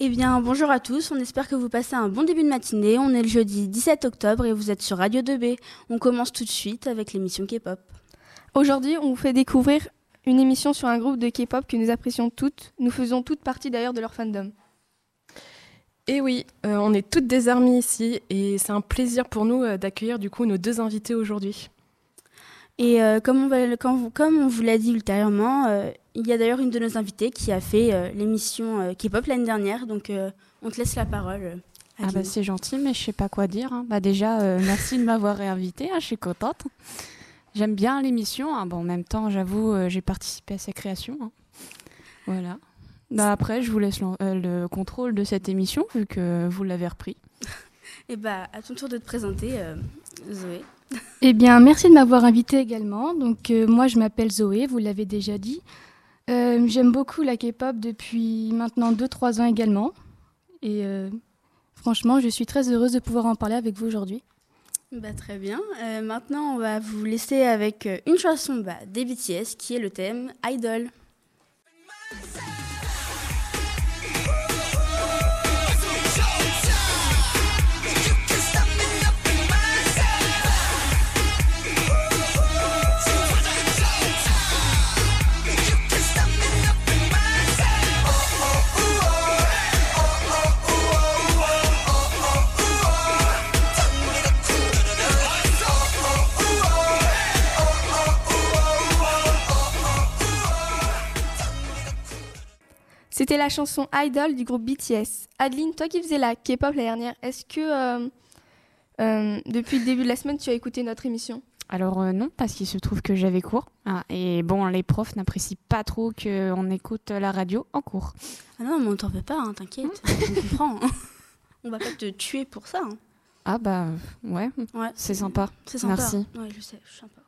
Eh bien, bonjour à tous, on espère que vous passez un bon début de matinée. On est le jeudi 17 octobre et vous êtes sur Radio 2B. On commence tout de suite avec l'émission K-pop. Aujourd'hui, on vous fait découvrir une émission sur un groupe de K-pop que nous apprécions toutes. Nous faisons toutes partie d'ailleurs de leur fandom. Et oui, euh, on est toutes des armies ici et c'est un plaisir pour nous euh, d'accueillir du coup nos deux invités aujourd'hui. Et euh, comme, on va, comme, comme on vous l'a dit ultérieurement, euh, il y a d'ailleurs une de nos invitées qui a fait euh, l'émission K-pop l'année dernière. Donc on te laisse la parole. Ah bah c'est gentil, mais je sais pas quoi dire. hein. Bah déjà, merci de m'avoir réinvité, hein, je suis contente. J'aime bien l'émission. hein. Bon, en même temps, j'avoue, j'ai participé à sa création. hein. Voilà. Bah après, je vous laisse le contrôle de cette émission vu que vous l'avez repris. Et bah, à ton tour de te présenter, euh, Zoé. Eh bien, merci de m'avoir invité également. Donc, euh, moi, je m'appelle Zoé, vous l'avez déjà dit. Euh, J'aime beaucoup la K-pop depuis maintenant 2-3 ans également. Et franchement, je suis très heureuse de pouvoir en parler avec vous aujourd'hui. Bah, très bien. Maintenant, on va vous laisser avec une chanson bah, des BTS qui est le thème Idol. C'était la chanson Idol du groupe BTS. Adeline, toi qui faisais la K-pop l'année dernière, est-ce que euh, euh, depuis le début de la semaine, tu as écouté notre émission? Alors euh, non, parce qu'il se trouve que j'avais cours. Ah, et bon, les profs n'apprécient pas trop qu'on écoute la radio en cours. Ah non, mais on t'en veut pas, hein, t'inquiète. on comprend. hein. On va pas te tuer pour ça. hein. Ah bah ouais, Ouais, c'est sympa. C'est sympa. Merci. Ouais, je sais, je suis sympa.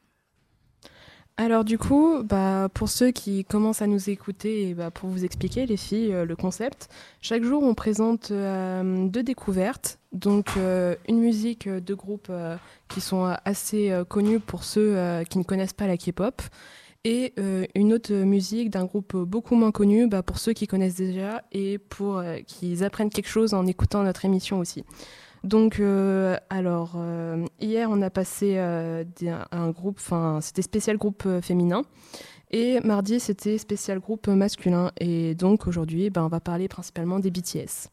Alors du coup, bah, pour ceux qui commencent à nous écouter, et bah, pour vous expliquer les filles euh, le concept, chaque jour on présente euh, deux découvertes, donc euh, une musique de groupes qui sont assez connus pour ceux qui ne connaissent pas la K-pop, et une autre musique d'un groupe beaucoup moins connu bah, pour ceux qui connaissent déjà et pour qu'ils apprennent quelque chose en écoutant notre émission aussi. Donc, euh, alors, euh, hier, on a passé euh, un groupe, enfin, c'était spécial groupe féminin. Et mardi, c'était spécial groupe masculin. Et donc, aujourd'hui, ben, on va parler principalement des BTS.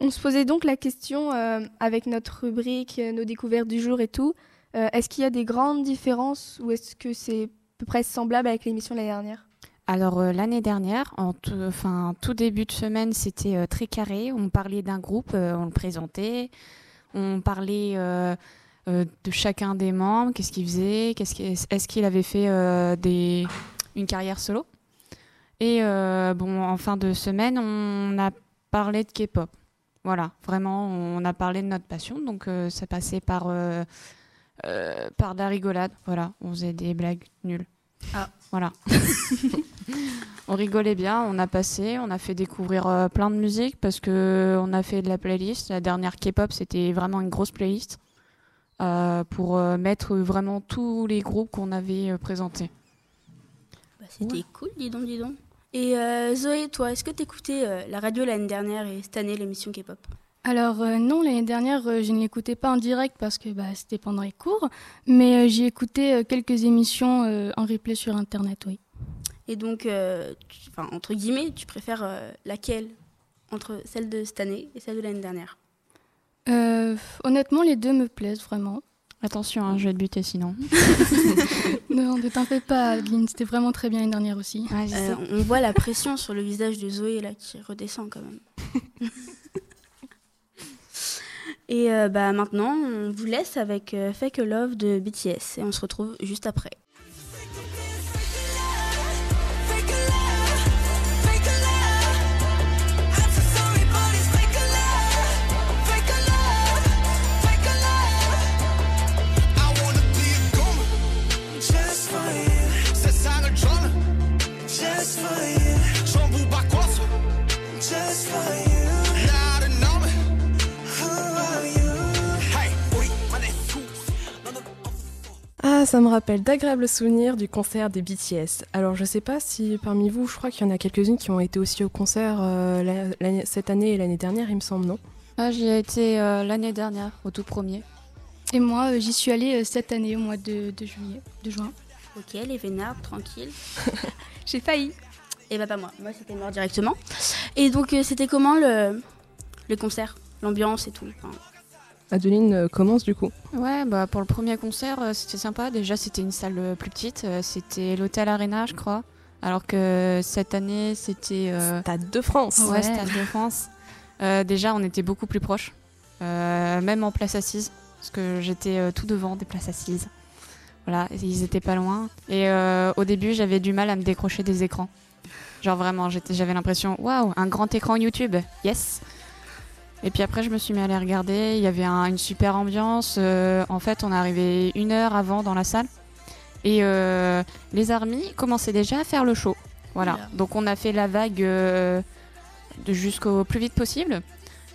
On se posait donc la question avec notre rubrique, nos découvertes du jour et tout. est-ce qu'il y a des grandes différences ou est-ce que c'est à peu près semblable avec l'émission de l'année dernière? Alors euh, l'année dernière, en tout, tout début de semaine, c'était euh, très carré. On parlait d'un groupe, euh, on le présentait, on parlait de chacun des membres, qu'est-ce qu'il faisait, est-ce qu'il avait fait des, une carrière solo? Et bon, en fin de semaine, on a parlé de K-pop. Voilà, vraiment, on a parlé de notre passion, donc ça passait par par de la rigolade. Voilà, on faisait des blagues nulles. Ah. Voilà. on rigolait bien, on a passé, on a fait découvrir euh, plein de musique parce que on a fait de la playlist. La dernière K-pop, c'était vraiment une grosse playlist euh, pour euh, mettre vraiment tous les groupes qu'on avait euh, présentés. Bah, C'était cool, dis donc, dis donc. Et euh, Zoé, toi, est-ce que t'écoutais euh, la radio l'année dernière et cette année l'émission K-pop? Alors, euh, non, l'année dernière, euh, je ne l'écoutais pas en direct parce que bah, c'était pendant les cours. Mais euh, j'ai écouté euh, quelques émissions euh, en replay sur Internet, oui. Et donc, euh, tu- entre guillemets, tu préfères euh, laquelle entre celle de cette année et celle de l'année dernière? Euh, honnêtement, les deux me plaisent vraiment. Attention, hein, je vais te buter sinon. Non, ne t'en fais pas, Adeline, c'était vraiment très bien l'année dernière aussi. Ouais. Euh, On voit la pression sur le visage de Zoé là qui redescend quand même. et euh, bah maintenant, on vous laisse avec euh, Fake Love de BTS et on se retrouve juste après. Ça me rappelle d'agréables souvenirs du concert des BTS. Alors, je sais pas si parmi vous, je crois qu'il y en a quelques-unes qui ont été aussi au concert euh, cette année et l'année dernière, il me semble, non? Ah, J'y ai été euh, l'année dernière, au tout premier. Et moi, euh, j'y suis allée euh, cette année au mois de, de juillet, de juin. Ok, les vénards, tranquille. J'ai failli. Et bah pas moi, moi c'était mort directement. Et donc euh, c'était comment le, le concert? L'ambiance et tout enfin, Adeline euh, commence du coup. Ouais, bah pour le premier concert, euh, c'était sympa. Déjà, c'était une salle euh, plus petite. c'était l'Hôtel Arena, je crois. Alors que cette année, c'était. euh, Stade de France. Ouais, Stade de France. Euh, déjà, on était beaucoup plus proches, euh, même en place assise, parce que j'étais euh, tout devant des places assises. Voilà, ils étaient pas loin. Et euh, au début, j'avais du mal à me décrocher des écrans. Genre vraiment, j'étais- j'avais l'impression, waouh, un grand écran YouTube, yes. Et puis après, je me suis mis à les regarder. Il y avait un- une super ambiance. Euh, en fait, on est arrivé une heure avant dans la salle. Et euh, les armies commençaient déjà à faire le show. Voilà. Donc on a fait la vague euh, jusqu'au plus vite possible.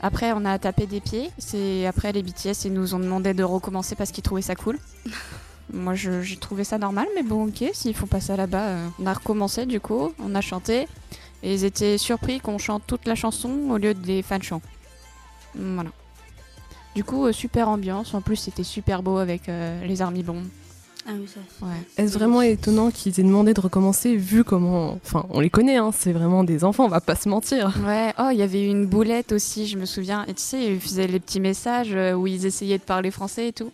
Après, on a tapé des pieds. C'est après les BTS, ils nous ont demandé de recommencer parce qu'ils trouvaient ça cool. Moi, j'ai trouvé ça normal, mais bon, ok, s'il faut passer là-bas, on a recommencé du coup, on a chanté, et ils étaient surpris qu'on chante toute la chanson au lieu des fans chants. Voilà. Du coup, euh, super ambiance. En plus, c'était super beau avec euh, les armies bombes. Ah oui, ça. Ouais. Est-ce vraiment étonnant qu'ils aient demandé de recommencer vu comment. Enfin, on les connaît, hein, c'est vraiment des enfants, on va pas se mentir. Ouais, oh, il y avait une boulette aussi, je me souviens. Et tu sais, ils faisaient les petits messages euh, où ils essayaient de parler français et tout.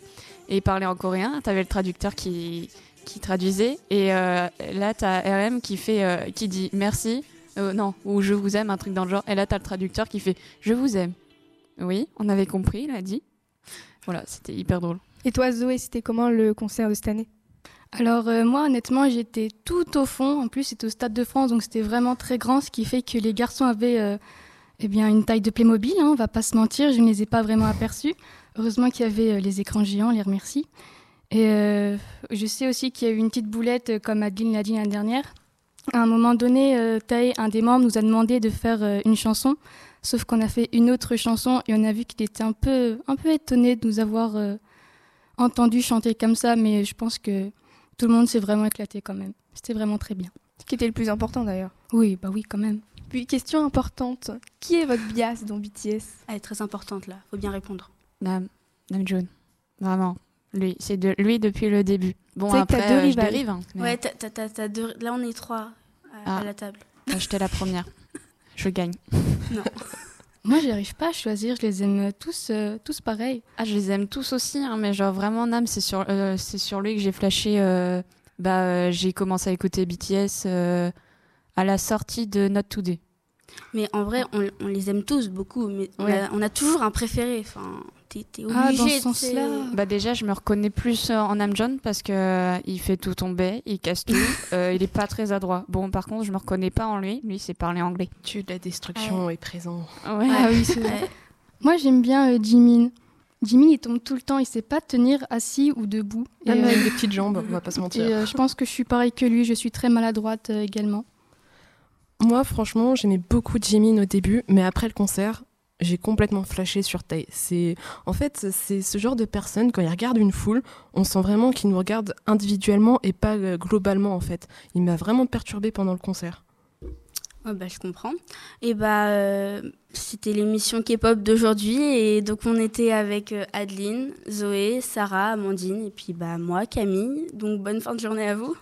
Et ils parlaient en coréen. T'avais le traducteur qui, qui traduisait. Et euh, là, t'as RM qui, fait, euh, qui dit merci. euh, non, ou je vous aime, un truc dans le genre. Et là, t'as le traducteur qui fait je vous aime. Oui, on avait compris, il a dit. Voilà, c'était hyper drôle. Et toi, Zoé, c'était comment le concert de cette année? Alors euh, moi, honnêtement, j'étais tout au fond. En plus, c'était au Stade de France, donc c'était vraiment très grand, ce qui fait que les garçons avaient euh, eh bien, une taille de Playmobil, hein, on va pas se mentir, je ne les ai pas vraiment aperçus. Heureusement qu'il y avait euh, les écrans géants, on les remercie. Et euh, je sais aussi qu'il y a eu une petite boulette, comme Adeline l'a dit l'année dernière. À un moment donné, euh, Tae, un des membres, nous a demandé de faire euh, une chanson, sauf qu'on a fait une autre chanson et on a vu qu'il était un peu, un peu étonné de nous avoir euh, entendu chanter comme ça, mais je pense que tout le monde s'est vraiment éclaté quand même. C'était vraiment très bien. Ce qui était le plus important d'ailleurs. Oui, bah oui, quand même. Puis, question importante qui est votre bias dans BTS Elle est très importante là, faut bien répondre. Nam, Namjoon. Vraiment. Lui, c'est de lui depuis le début. Bon, après, deux euh, je dérive. hein, mais- Ouais, t'as- t'as- t'as- t'as deux- là on est trois à, à Ah. la table. Bah, J'étais la première. Je gagne. Moi, j'arrive pas à choisir, je les aime tous, euh, tous pareils. Ah, je les aime tous aussi, hein, mais genre vraiment, Nam, c'est sur, euh, c'est sur lui que j'ai flashé. euh, bah, euh, j'ai commencé à écouter BTS à la sortie de Not Today. Mais en vrai, on, on les aime tous beaucoup, mais on, a, on a toujours un préféré. Enfin, t'es t'es obligé. Ah, dans ce sens-là. Bah déjà, je me reconnais plus euh, en Namjoon parce que euh, il fait tout tomber, il casse tout, euh, il est pas très adroit. Bon, par contre, je me reconnais pas en lui. Lui, c'est parler anglais. Tu de la destruction est présent. Ouais. Ah oui, c'est vrai. Moi, j'aime bien euh, Jimin. Jimin, il tombe tout le temps, il sait pas tenir assis ou debout. Et, Même avec des petites jambes, on va pas se et, mentir. euh, je pense que je suis pareil que lui, je suis très maladroite euh, également. Moi, franchement, j'aimais beaucoup Jimin au début, mais après le concert, j'ai complètement flashé sur Tae. C'est, en fait, c'est ce genre de personne quand il regarde une foule, on sent vraiment qu'il nous regarde individuellement et pas euh, globalement en fait. Il m'a vraiment perturbé pendant le concert. Ouais, bah, je comprends. Et bah, euh, c'était l'émission K-pop d'aujourd'hui. Et donc, on était avec euh, Adeline, Zoé, Sarah, Amandine, et puis bah, moi, Camille. Donc, bonne fin de journée à vous.